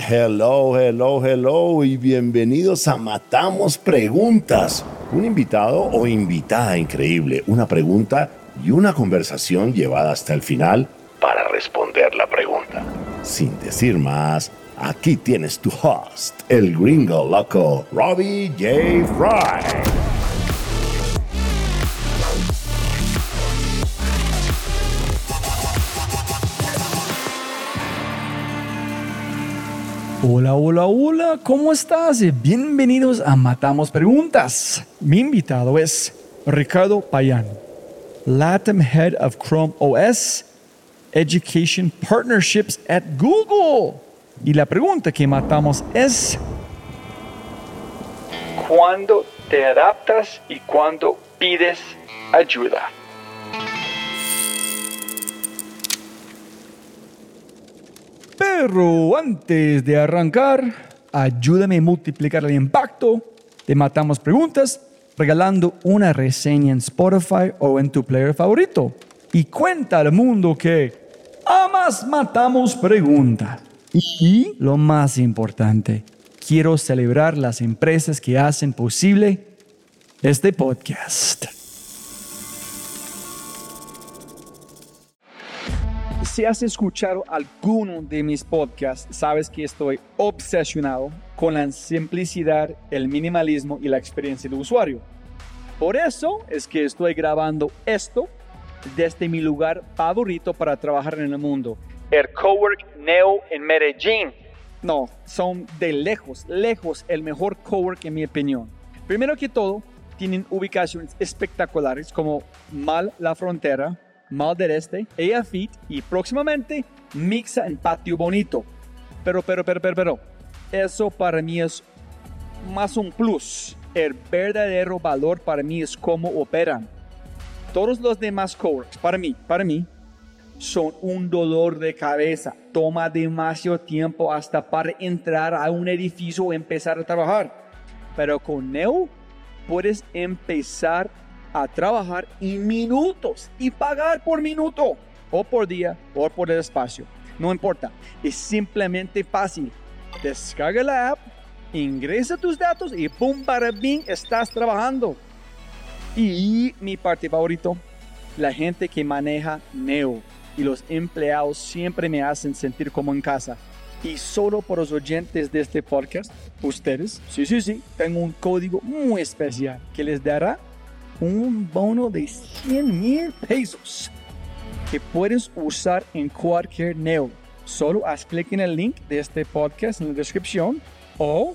Hello, hello, hello y bienvenidos a Matamos Preguntas. Un invitado o invitada increíble, una pregunta y una conversación llevada hasta el final para responder la pregunta. Sin decir más, aquí tienes tu host, el gringo loco, Robbie J. Fry. Hola, hola, hola, ¿cómo estás? Bienvenidos a Matamos Preguntas. Mi invitado es Ricardo Payan, Latin Head of Chrome OS Education Partnerships at Google. Y la pregunta que matamos es, ¿cuándo te adaptas y cuándo pides ayuda? Pero antes de arrancar, ayúdame a multiplicar el impacto. Te matamos preguntas regalando una reseña en Spotify o en tu player favorito. Y cuenta al mundo que amas matamos preguntas. Y lo más importante, quiero celebrar las empresas que hacen posible este podcast. Si has escuchado alguno de mis podcasts, sabes que estoy obsesionado con la simplicidad, el minimalismo y la experiencia de usuario. Por eso es que estoy grabando esto desde mi lugar favorito para trabajar en el mundo, el Cowork Neo en Medellín. No, son de lejos, lejos el mejor cowork en mi opinión. Primero que todo, tienen ubicaciones espectaculares como Mal La Frontera, Mal Este, Ella Fit y próximamente Mixa en Patio Bonito. Pero, pero, pero, pero, pero, eso para mí es más un plus. El verdadero valor para mí es cómo operan. Todos los demás coworks, para mí, para mí, son un dolor de cabeza. Toma demasiado tiempo hasta para entrar a un edificio o empezar a trabajar. Pero con Neo puedes empezar a trabajar en minutos y pagar por minuto o por día o por el espacio. No importa, es simplemente fácil. Descarga la app, ingresa tus datos y ¡pum! para bien estás trabajando. Y mi parte favorito, la gente que maneja Neo y los empleados siempre me hacen sentir como en casa. Y solo por los oyentes de este podcast, ustedes, sí, sí, sí, tengo un código muy especial que les dará un bono de 100 mil pesos que puedes usar en cualquier Neo. Solo haz clic en el link de este podcast en la descripción o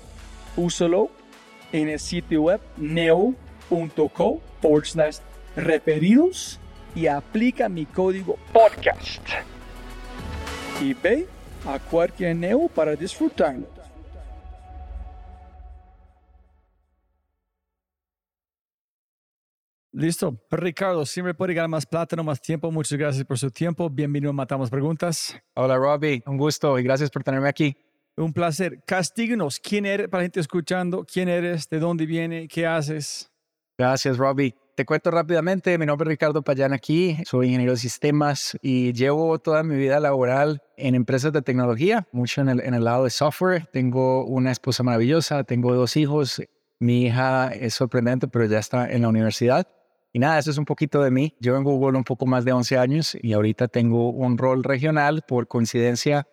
úsalo en el sitio web neo.co forward slash referidos y aplica mi código podcast. Y ve a cualquier Neo para disfrutarlo. Listo. Ricardo, siempre puede ganar más plata, no más tiempo. Muchas gracias por su tiempo. Bienvenido a Matamos Preguntas. Hola, Robbie. Un gusto y gracias por tenerme aquí. Un placer. Castíguenos. ¿Quién eres para la gente escuchando? ¿Quién eres? ¿De dónde viene? ¿Qué haces? Gracias, Robbie. Te cuento rápidamente. Mi nombre es Ricardo Payán aquí. Soy ingeniero de sistemas y llevo toda mi vida laboral en empresas de tecnología, mucho en el, en el lado de software. Tengo una esposa maravillosa, tengo dos hijos. Mi hija es sorprendente, pero ya está en la universidad. Y nada, eso es un poquito de mí. Yo en Google un poco más de 11 años y ahorita tengo un rol regional por coincidencia.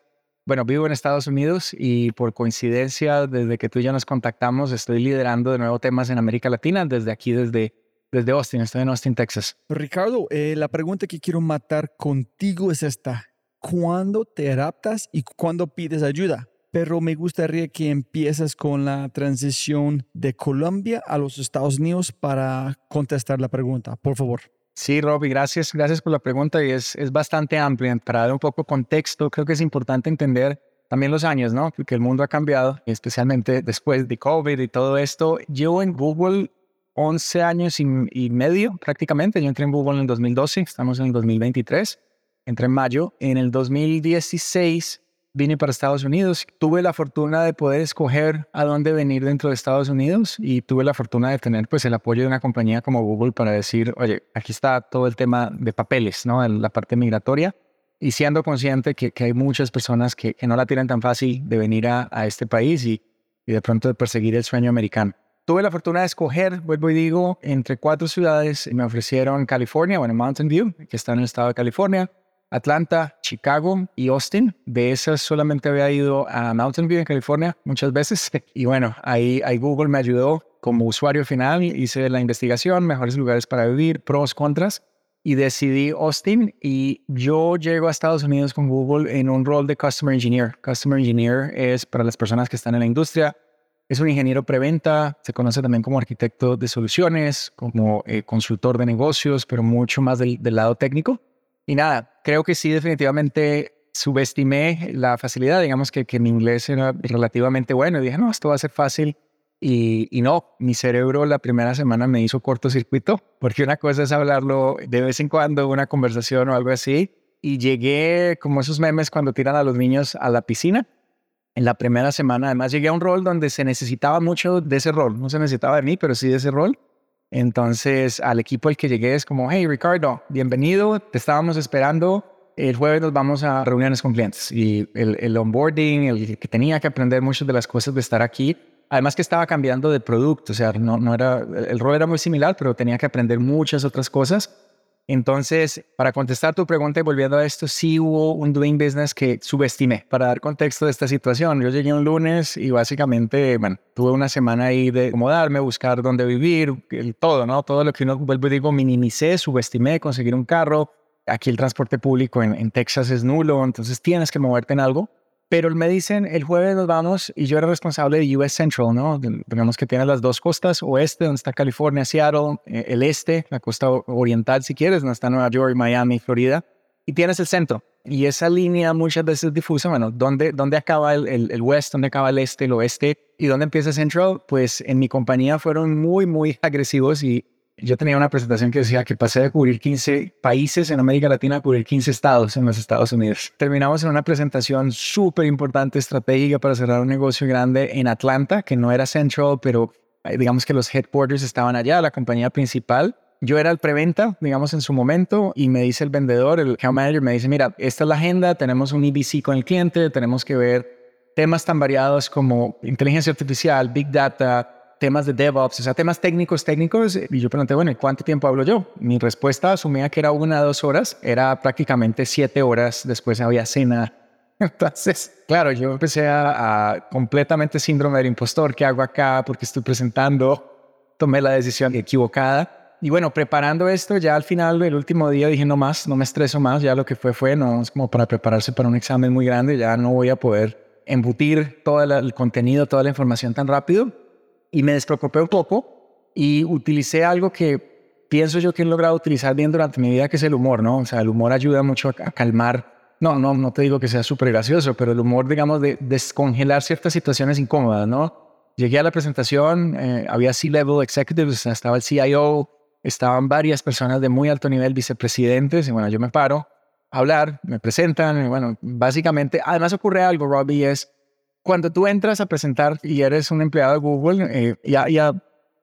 Bueno, vivo en Estados Unidos y por coincidencia, desde que tú y yo nos contactamos, estoy liderando de nuevo temas en América Latina, desde aquí, desde, desde Austin. Estoy en Austin, Texas. Ricardo, eh, la pregunta que quiero matar contigo es esta. ¿Cuándo te adaptas y cuándo pides ayuda? Pero me gustaría que empieces con la transición de Colombia a los Estados Unidos para contestar la pregunta, por favor. Sí, Robbie, gracias, gracias por la pregunta y es, es bastante amplia. Para dar un poco de contexto, creo que es importante entender también los años, ¿no? Porque el mundo ha cambiado, especialmente después de COVID y todo esto. Yo en Google 11 años y, medio prácticamente. Yo entré en Google en el 2012, estamos en el 2023. Entré en mayo. En el 2016 vine para Estados Unidos. Tuve la fortuna de poder escoger a dónde venir dentro de Estados Unidos y tuve la fortuna de tener pues el apoyo de una compañía como Google para decir, oye, aquí está todo el tema de papeles, ¿no? La parte migratoria. y siendo consciente que, hay muchas personas que, no la tienen tan fácil de venir a, este país y, y de pronto de perseguir el sueño americano. Tuve la fortuna de escoger, vuelvo y digo, entre cuatro ciudades. Me ofrecieron California, bueno, Mountain View, que está en el estado de California, Atlanta, Chicago y Austin. De esas solamente había ido a Mountain View en California muchas veces. Y bueno, ahí, Google me ayudó como usuario final. Hice la investigación, mejores lugares para vivir, pros, contras. Y decidí Austin y yo llego a Estados Unidos con Google en un rol de Customer Engineer. Customer Engineer es para las personas que están en la industria. Es un ingeniero preventa, se conoce también como arquitecto de soluciones, como eh, consultor de negocios, pero mucho más del lado técnico. Y nada, creo que sí, definitivamente subestimé la facilidad, digamos que, que mi inglés era relativamente bueno. Y dije, no, esto va a ser fácil. Y, y, no, mi cerebro la primera semana me hizo cortocircuito, porque una cosa es hablarlo de vez en cuando, una conversación o algo así. Y llegué como esos memes cuando tiran a los niños a la piscina. En la primera semana, además, llegué a un rol donde se necesitaba mucho de ese rol. No se necesitaba de mí, pero sí de ese rol. Entonces, al equipo al que llegué es como, hey Ricardo, bienvenido, te estábamos esperando. El jueves nos vamos a reuniones con clientes y el, el onboarding, el que tenía que aprender muchas de las cosas de estar aquí. Además que estaba cambiando de producto, o sea, no, no era, el rol era muy similar, pero tenía que aprender muchas otras cosas. Entonces, para contestar tu pregunta y volviendo a esto, sí hubo un doing business que subestimé. Para dar contexto de esta situación, yo llegué un lunes y básicamente, bueno, tuve una semana ahí de acomodarme, buscar dónde vivir, todo, ¿no? Todo lo que uno, vuelvo y digo, minimicé, subestimé, conseguir un carro. Aquí el transporte público en, en Texas es nulo, entonces tienes que moverte en algo. Pero me dicen, el jueves nos vamos y yo era responsable de US Central, ¿no? Digamos que tiene las dos costas, oeste, donde está California, Seattle, eh, el este, la costa oriental, si quieres, donde está Nueva York, Miami, Florida, y tienes el centro. Y esa línea muchas veces difusa, bueno, ¿dónde, dónde acaba el, el, el west, dónde acaba el este, el oeste y dónde empieza Central? Pues en mi compañía fueron muy, muy agresivos y yo tenía una presentación que decía que pasé de cubrir 15 países en América Latina a cubrir 15 estados en los Estados Unidos. Terminamos en una presentación súper importante, estratégica para cerrar un negocio grande en Atlanta, que no era Central, pero eh, digamos que los headquarters estaban allá, la compañía principal. Yo era el preventa, digamos, en su momento, y me dice el vendedor, el account manager, me dice, mira, esta es la agenda, tenemos un EBC con el cliente, tenemos que ver temas tan variados como inteligencia artificial, big data, temas de DevOps, o sea, temas técnicos, técnicos. Y yo pregunté, bueno, ¿cuánto tiempo hablo yo? Mi respuesta asumía que era una o dos horas, era prácticamente siete horas, después había cena. Entonces, claro, yo empecé a, completamente síndrome del impostor, ¿qué hago acá? Porque estoy presentando, tomé la decisión equivocada. Y bueno, preparando esto, ya al final, el último día dije, no más, no me estreso más, ya lo que fue fue, no es como para prepararse para un examen muy grande, ya no voy a poder embutir todo el contenido, toda la información tan rápido y me despreocupé un poco y utilicé algo que pienso yo que he logrado utilizar bien durante mi vida, que es el humor, ¿no? O sea, el humor ayuda mucho a, calmar. No, no, no te digo que sea súper gracioso, pero el humor, digamos, de descongelar ciertas situaciones incómodas, ¿no? Llegué a la presentación, eh, había C-level executives, estaba el CIO, estaban varias personas de muy alto nivel, vicepresidentes, y bueno, yo me paro a hablar, me presentan, y bueno, básicamente, además ocurre algo, Robbie, es cuando tú entras a presentar y eres un empleado de Google, eh, ya, ya,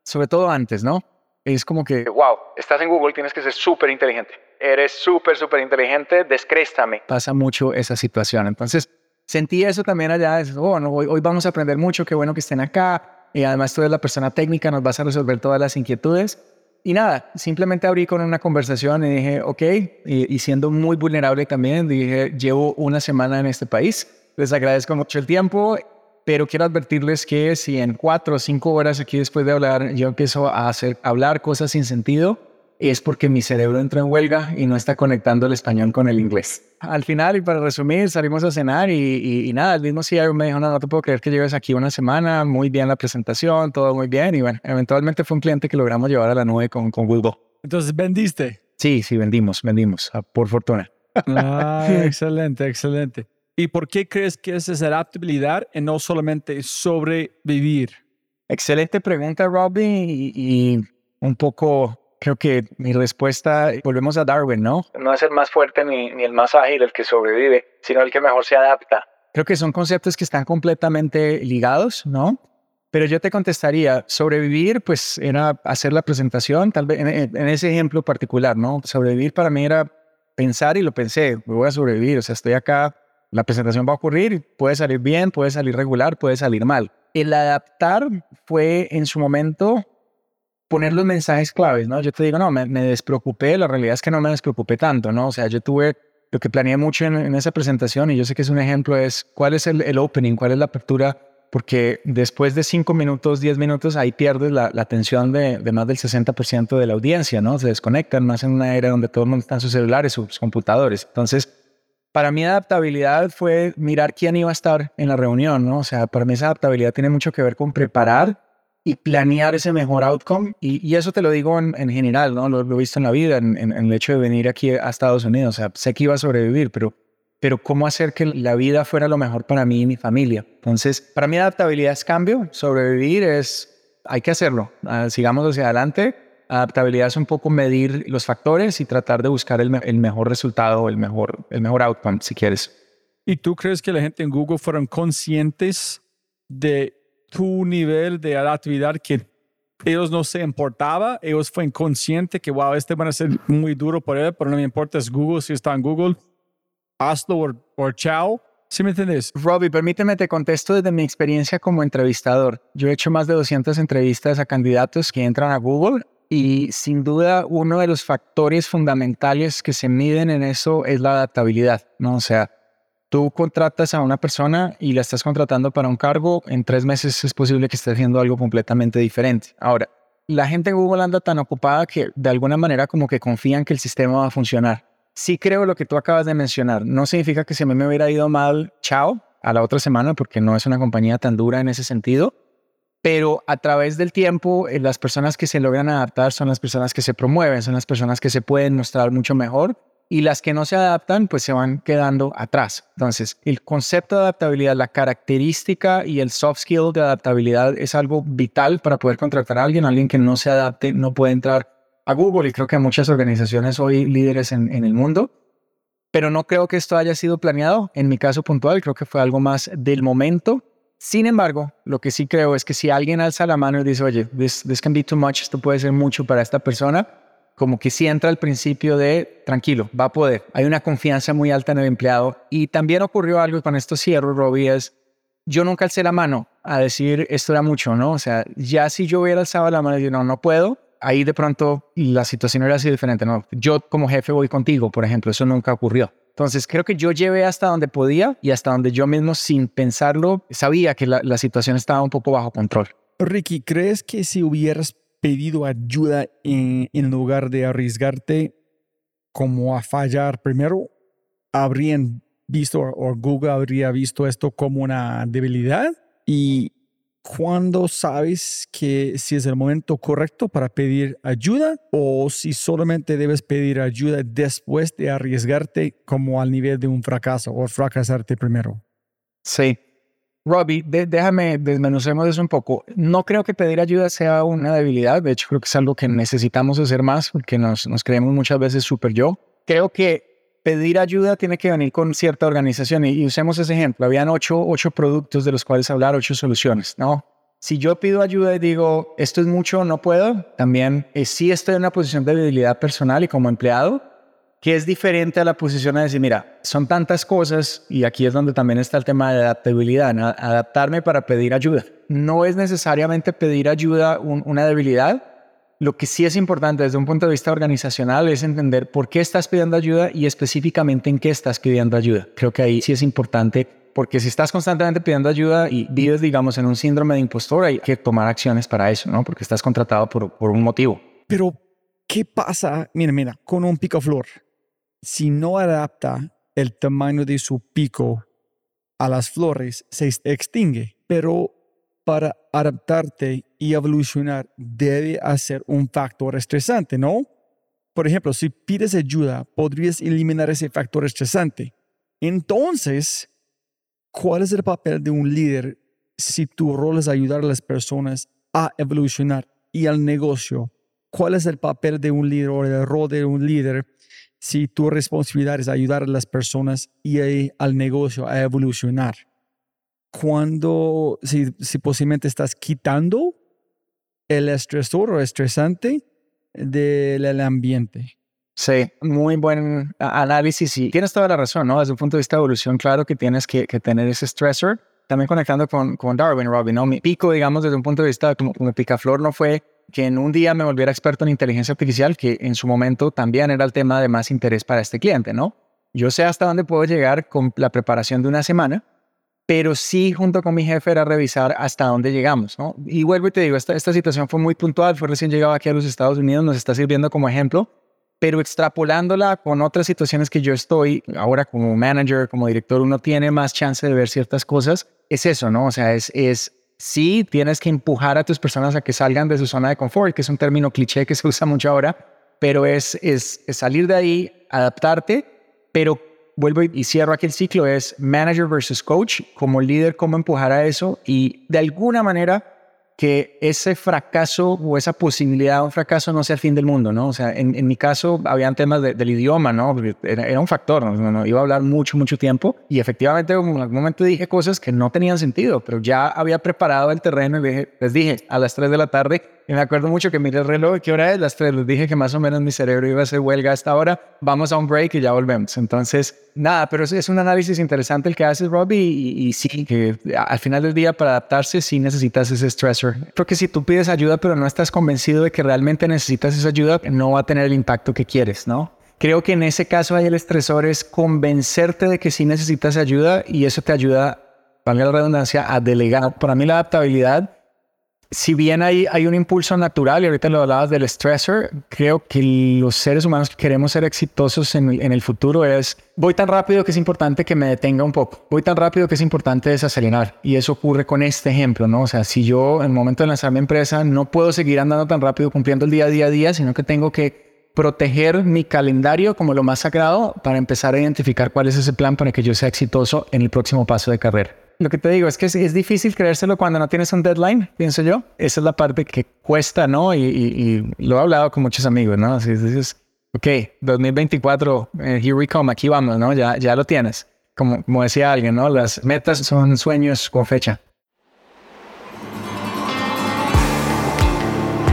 sobre todo antes, ¿no? Es como que, wow, estás en Google, tienes que ser súper inteligente. Eres súper, súper inteligente, descréstame. Pasa mucho esa situación. Entonces, sentí eso también allá. oh, no, hoy, hoy, vamos a aprender mucho, qué bueno que estén acá. Y además tú eres la persona técnica, nos vas a resolver todas las inquietudes. Y nada, simplemente abrí con una conversación y dije, ok, y, y siendo muy vulnerable también, dije, llevo una semana en este país les agradezco mucho el tiempo, pero quiero advertirles que si en cuatro o cinco horas aquí después de hablar yo empiezo a hacer, hablar cosas sin sentido, es porque mi cerebro entra en huelga y no está conectando el español con el inglés. Al final, y para resumir, salimos a cenar y, nada, el mismo CEO me dijo, no, no te puedo creer que lleves aquí una semana, muy bien la presentación, todo muy bien. Y bueno, eventualmente fue un cliente que logramos llevar a la nube con, con Google. Entonces, ¿vendiste? Sí, sí, vendimos, vendimos, por fortuna. Ah, excelente, excelente. ¿Y por qué crees que es esa adaptabilidad y no solamente sobrevivir? Excelente pregunta, Robbie. Y, un poco creo que mi respuesta, volvemos a Darwin, ¿no? No es el más fuerte ni, ni el más ágil el que sobrevive, sino el que mejor se adapta. Creo que son conceptos que están completamente ligados, ¿no? Pero yo te contestaría, sobrevivir, pues era hacer la presentación, tal vez en, en, ese ejemplo particular, ¿no? Sobrevivir para mí era pensar y lo pensé, voy a sobrevivir, o sea, estoy acá, la presentación va a ocurrir, puede salir bien, puede salir regular, puede salir mal. El adaptar fue en su momento poner los mensajes claves, ¿no? Yo te digo, no, me, despreocupé, la realidad es que no me despreocupé tanto, ¿no? O sea, yo tuve lo que planeé mucho en, esa presentación y yo sé que es un ejemplo, es cuál es el, opening, cuál es la apertura, porque después de cinco minutos, diez minutos, ahí pierdes la, atención de, más del 60% de la audiencia, ¿no? Se desconectan más en una era donde todo el mundo está en sus celulares, sus computadores. Entonces, para mí adaptabilidad fue mirar quién iba a estar en la reunión, ¿no? O sea, para mí esa adaptabilidad tiene mucho que ver con preparar y planear ese mejor outcome. Y, eso te lo digo en, general, ¿no? Lo, he visto en la vida, en, el hecho de venir aquí a Estados Unidos. O sea, sé que iba a sobrevivir, pero, pero cómo hacer que la vida fuera lo mejor para mí y mi familia. Entonces, para mí adaptabilidad es cambio, sobrevivir es, hay que hacerlo. Ah, sigamos hacia adelante. Adaptabilidad es un poco medir los factores y tratar de buscar el, el mejor resultado, el mejor, el mejor outcome, si quieres. ¿Y tú crees que la gente en Google fueron conscientes de tu nivel de adaptabilidad que ellos no se importaba, ellos fueron conscientes que, wow, este va a ser muy duro por él, pero no me importa, es Google, si está en Google, hazlo o, chao. ¿Sí me entiendes? Robbie, permíteme te contesto desde mi experiencia como entrevistador. Yo he hecho más de 200 entrevistas a candidatos que entran a Google y sin duda uno de los factores fundamentales que se miden en eso es la adaptabilidad, ¿no? O sea, Tú contratas a una persona y la estás contratando para un cargo, en tres meses es posible que esté haciendo algo completamente diferente. Ahora, la gente en Google anda tan ocupada que de alguna manera como que confían que el sistema va a funcionar. Sí creo lo que tú acabas de mencionar. No significa que si a mí me hubiera ido mal, chao, a la otra semana, porque no es una compañía tan dura en ese sentido. Pero a través del tiempo, eh, las personas que se logran adaptar son las personas que se promueven, son las personas que se pueden mostrar mucho mejor y las que no se adaptan pues se van quedando atrás. Entonces, el concepto de adaptabilidad, la característica y el soft skill de adaptabilidad es algo vital para poder contratar a alguien. Alguien que no se adapte no puede entrar a Google y creo que muchas organizaciones hoy líderes en, en el mundo. Pero no creo que esto haya sido planeado. En mi caso puntual, creo que fue algo más del momento. Sin embargo, lo que sí creo es que si alguien alza la mano y dice, oye, this, this can be too much, esto puede ser mucho para esta persona, como que sí entra el principio de tranquilo, va a poder. Hay una confianza muy alta en el empleado. Y también ocurrió algo, con esto cierro, Robbie, es yo nunca alcé la mano a decir esto era mucho, ¿no? O sea, ya si yo hubiera alzado la mano y decir, no, no puedo, ahí de pronto la situación hubiera sido diferente, ¿no? Yo como jefe voy contigo, por ejemplo, eso nunca ocurrió. Entonces creo que yo llevé hasta donde podía y hasta donde yo mismo sin pensarlo sabía que la, la situación estaba un poco bajo control. Ricky, ¿crees que si hubieras pedido ayuda en, lugar de arriesgarte como a fallar primero, habrían visto o Google habría visto esto como una debilidad y cuando sabes que si es el momento correcto para pedir ayuda o si solamente debes pedir ayuda después de arriesgarte como al nivel de un fracaso o fracasarte primero. Sí, Robbie, déjame desmenucemos eso un poco. No creo que pedir ayuda sea una debilidad, de hecho creo que es algo que necesitamos hacer más porque nos, creemos muchas veces super yo. Creo que pedir ayuda tiene que venir con cierta organización y, usemos ese ejemplo. Habían ocho, ocho productos de los cuales hablar, ocho soluciones, ¿no? Si yo pido ayuda y digo, esto es mucho, no puedo, también eh, sí estoy en una posición de debilidad personal y como empleado, que es diferente a la posición de decir, mira, son tantas cosas y aquí es donde también está el tema de adaptabilidad, adaptarme para pedir ayuda. No es necesariamente pedir ayuda una debilidad. Lo que sí es importante desde un punto de vista organizacional es entender por qué estás pidiendo ayuda y específicamente en qué estás pidiendo ayuda. Creo que ahí sí es importante porque si estás constantemente pidiendo ayuda y vives, digamos, en un síndrome de impostor, hay que tomar acciones para eso, ¿no? Porque estás contratado por, por un motivo. Pero, ¿qué pasa? Mira, mira, con un picaflor si no adapta el tamaño de su pico a las flores, se extingue. Pero para adaptarte y evolucionar debe ser un factor estresante, ¿no? Por ejemplo, si pides ayuda, podrías eliminar ese factor estresante. Entonces, ¿cuál es el papel de un líder si tu rol es ayudar a las personas a evolucionar y al negocio? ¿Cuál es el papel de un líder o el rol de un líder si tu responsabilidad es ayudar a las personas y al negocio a evolucionar, cuando, si, si posiblemente estás quitando el estresor o estresante del ambiente. Sí, muy buen análisis y tienes toda la razón, ¿no? Desde un punto de vista de evolución, claro que tienes que, tener ese stressor. También conectando con, con Darwin, Robin, ¿no? Mi pico, digamos, desde un punto de vista como, como picaflor no fue que en un día me volviera experto en inteligencia artificial, que en su momento también era el tema de más interés para este cliente, ¿no? Yo sé hasta dónde puedo llegar con la preparación de una semana, pero sí junto con mi jefe era revisar hasta dónde llegamos, ¿no? Y vuelvo y te digo, esta, esta situación fue muy puntual, fue recién llegado aquí a los Estados Unidos, nos está sirviendo como ejemplo, pero extrapolándola con otras situaciones que yo estoy ahora como manager, como director, uno tiene más chance de ver ciertas cosas. Es eso, ¿no? O sea, es, es sí tienes que empujar a tus personas a que salgan de su zona de confort, que es un término cliché que se usa mucho ahora, pero es, es, es salir de ahí, adaptarte, pero vuelvo y cierro aquí el ciclo, es manager versus coach, como líder, cómo empujar a eso y de alguna manera que ese fracaso o esa posibilidad de un fracaso no sea el fin del mundo, ¿no? O sea, en, mi caso habían temas del idioma, ¿no? Era, un factor, ¿no? Iba a hablar mucho, mucho tiempo y efectivamente en algún momento dije cosas que no tenían sentido, pero ya había preparado el terreno y les dije a las 3 de la tarde y me acuerdo mucho que miré el reloj, ¿qué hora es? Las 3, les dije que más o menos mi cerebro iba a hacer huelga a esta hora, vamos a un break y ya volvemos. Entonces, nada, pero es, es un análisis interesante el que haces, Robbie, y, y, sí, que al final del día para adaptarse sí necesitas ese stressor. Porque si tú pides ayuda pero no estás convencido de que realmente necesitas esa ayuda, no va a tener el impacto que quieres, ¿no? Creo que en ese caso ahí el estresor es convencerte de que sí necesitas ayuda y eso te ayuda, valga la redundancia, a delegar. Para mí la adaptabilidad si bien hay, un impulso natural, y ahorita lo hablabas del stressor, creo que los seres humanos que queremos ser exitosos en, en, el futuro es, voy tan rápido que es importante que me detenga un poco, voy tan rápido que es importante desacelerar. Y eso ocurre con este ejemplo, ¿no? O sea, si yo en el momento de lanzar mi empresa no puedo seguir andando tan rápido cumpliendo el día a día a día, sino que tengo que proteger mi calendario como lo más sagrado para empezar a identificar cuál es ese plan para que yo sea exitoso en el próximo paso de carrera lo que te digo es que es, difícil creérselo cuando no tienes un deadline, pienso yo. Esa es la parte que cuesta, ¿no? Y, lo he hablado con muchos amigos, ¿no? Así dices, ok, 2024, eh, here we come, aquí vamos, ¿no? Ya, ya lo tienes. Como, como decía alguien, ¿no? Las metas son sueños con fecha.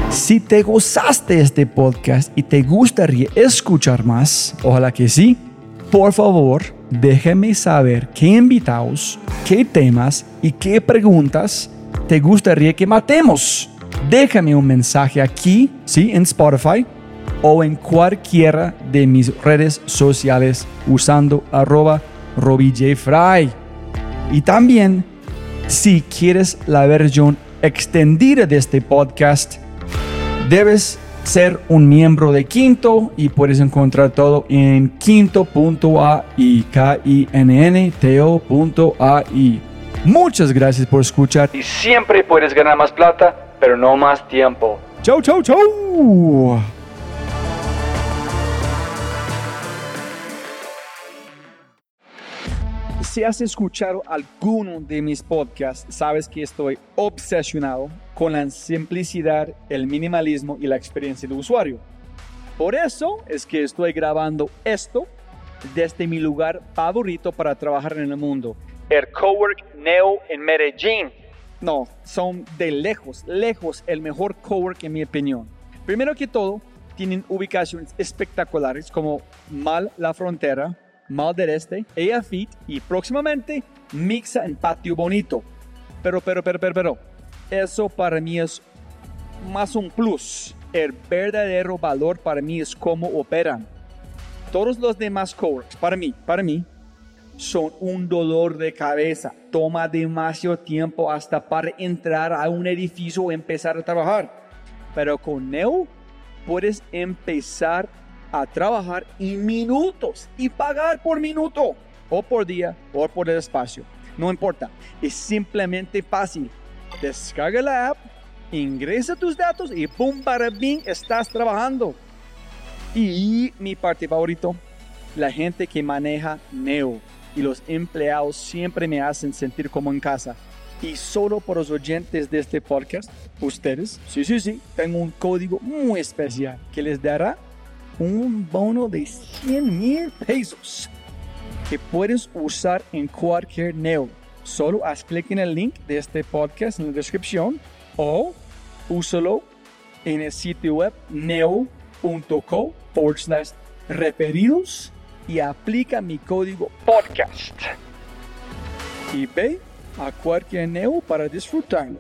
Si te gozaste este podcast y te gustaría escuchar más, ojalá que sí, por favor, déjame saber qué invitados, qué temas y qué preguntas te gustaría que matemos. Déjame un mensaje aquí, sí, en Spotify o en cualquiera de mis redes sociales usando arroba RobbieJFry. Y también, si quieres la versión extendida de este podcast, debes ser un miembro de Quinto y puedes encontrar todo en quinto.ai, k i n n t -O Muchas gracias por escuchar y siempre puedes ganar más plata, pero no más tiempo. Chau, chau, chau. Si has escuchado alguno de mis podcasts, sabes que estoy obsesionado con la simplicidad, el minimalismo y la experiencia de usuario. Por eso es que estoy grabando esto desde mi lugar favorito para trabajar en el mundo, el Cowork Neo en Medellín. No, son de lejos, lejos el mejor cowork en mi opinión. Primero que todo, tienen ubicaciones espectaculares como Mal La Frontera, Mal del Este, Fit y próximamente Mixa en Patio Bonito. Pero, pero, pero, pero, pero, eso para mí es más un plus. El verdadero valor para mí es cómo operan. Todos los demás coworks, para mí, para mí, son un dolor de cabeza. Toma demasiado tiempo hasta para entrar a un edificio o empezar a trabajar. Pero con Neo puedes empezar a trabajar en minutos y pagar por minuto o por día o por el espacio. No importa, es simplemente fácil descarga la app, ingresa tus datos y ¡pum! para bien estás trabajando. Y mi parte favorito, la gente que maneja Neo y los empleados siempre me hacen sentir como en casa. Y solo por los oyentes de este podcast, ustedes, sí, sí, sí, tengo un código muy especial que les dará un bono de 100 mil pesos que puedes usar en cualquier Neo solo haz clic en el link de este podcast en la descripción o úsalo en el sitio web neo.co forward slash referidos y aplica mi código podcast. Y ve a cualquier neo para disfrutarlo.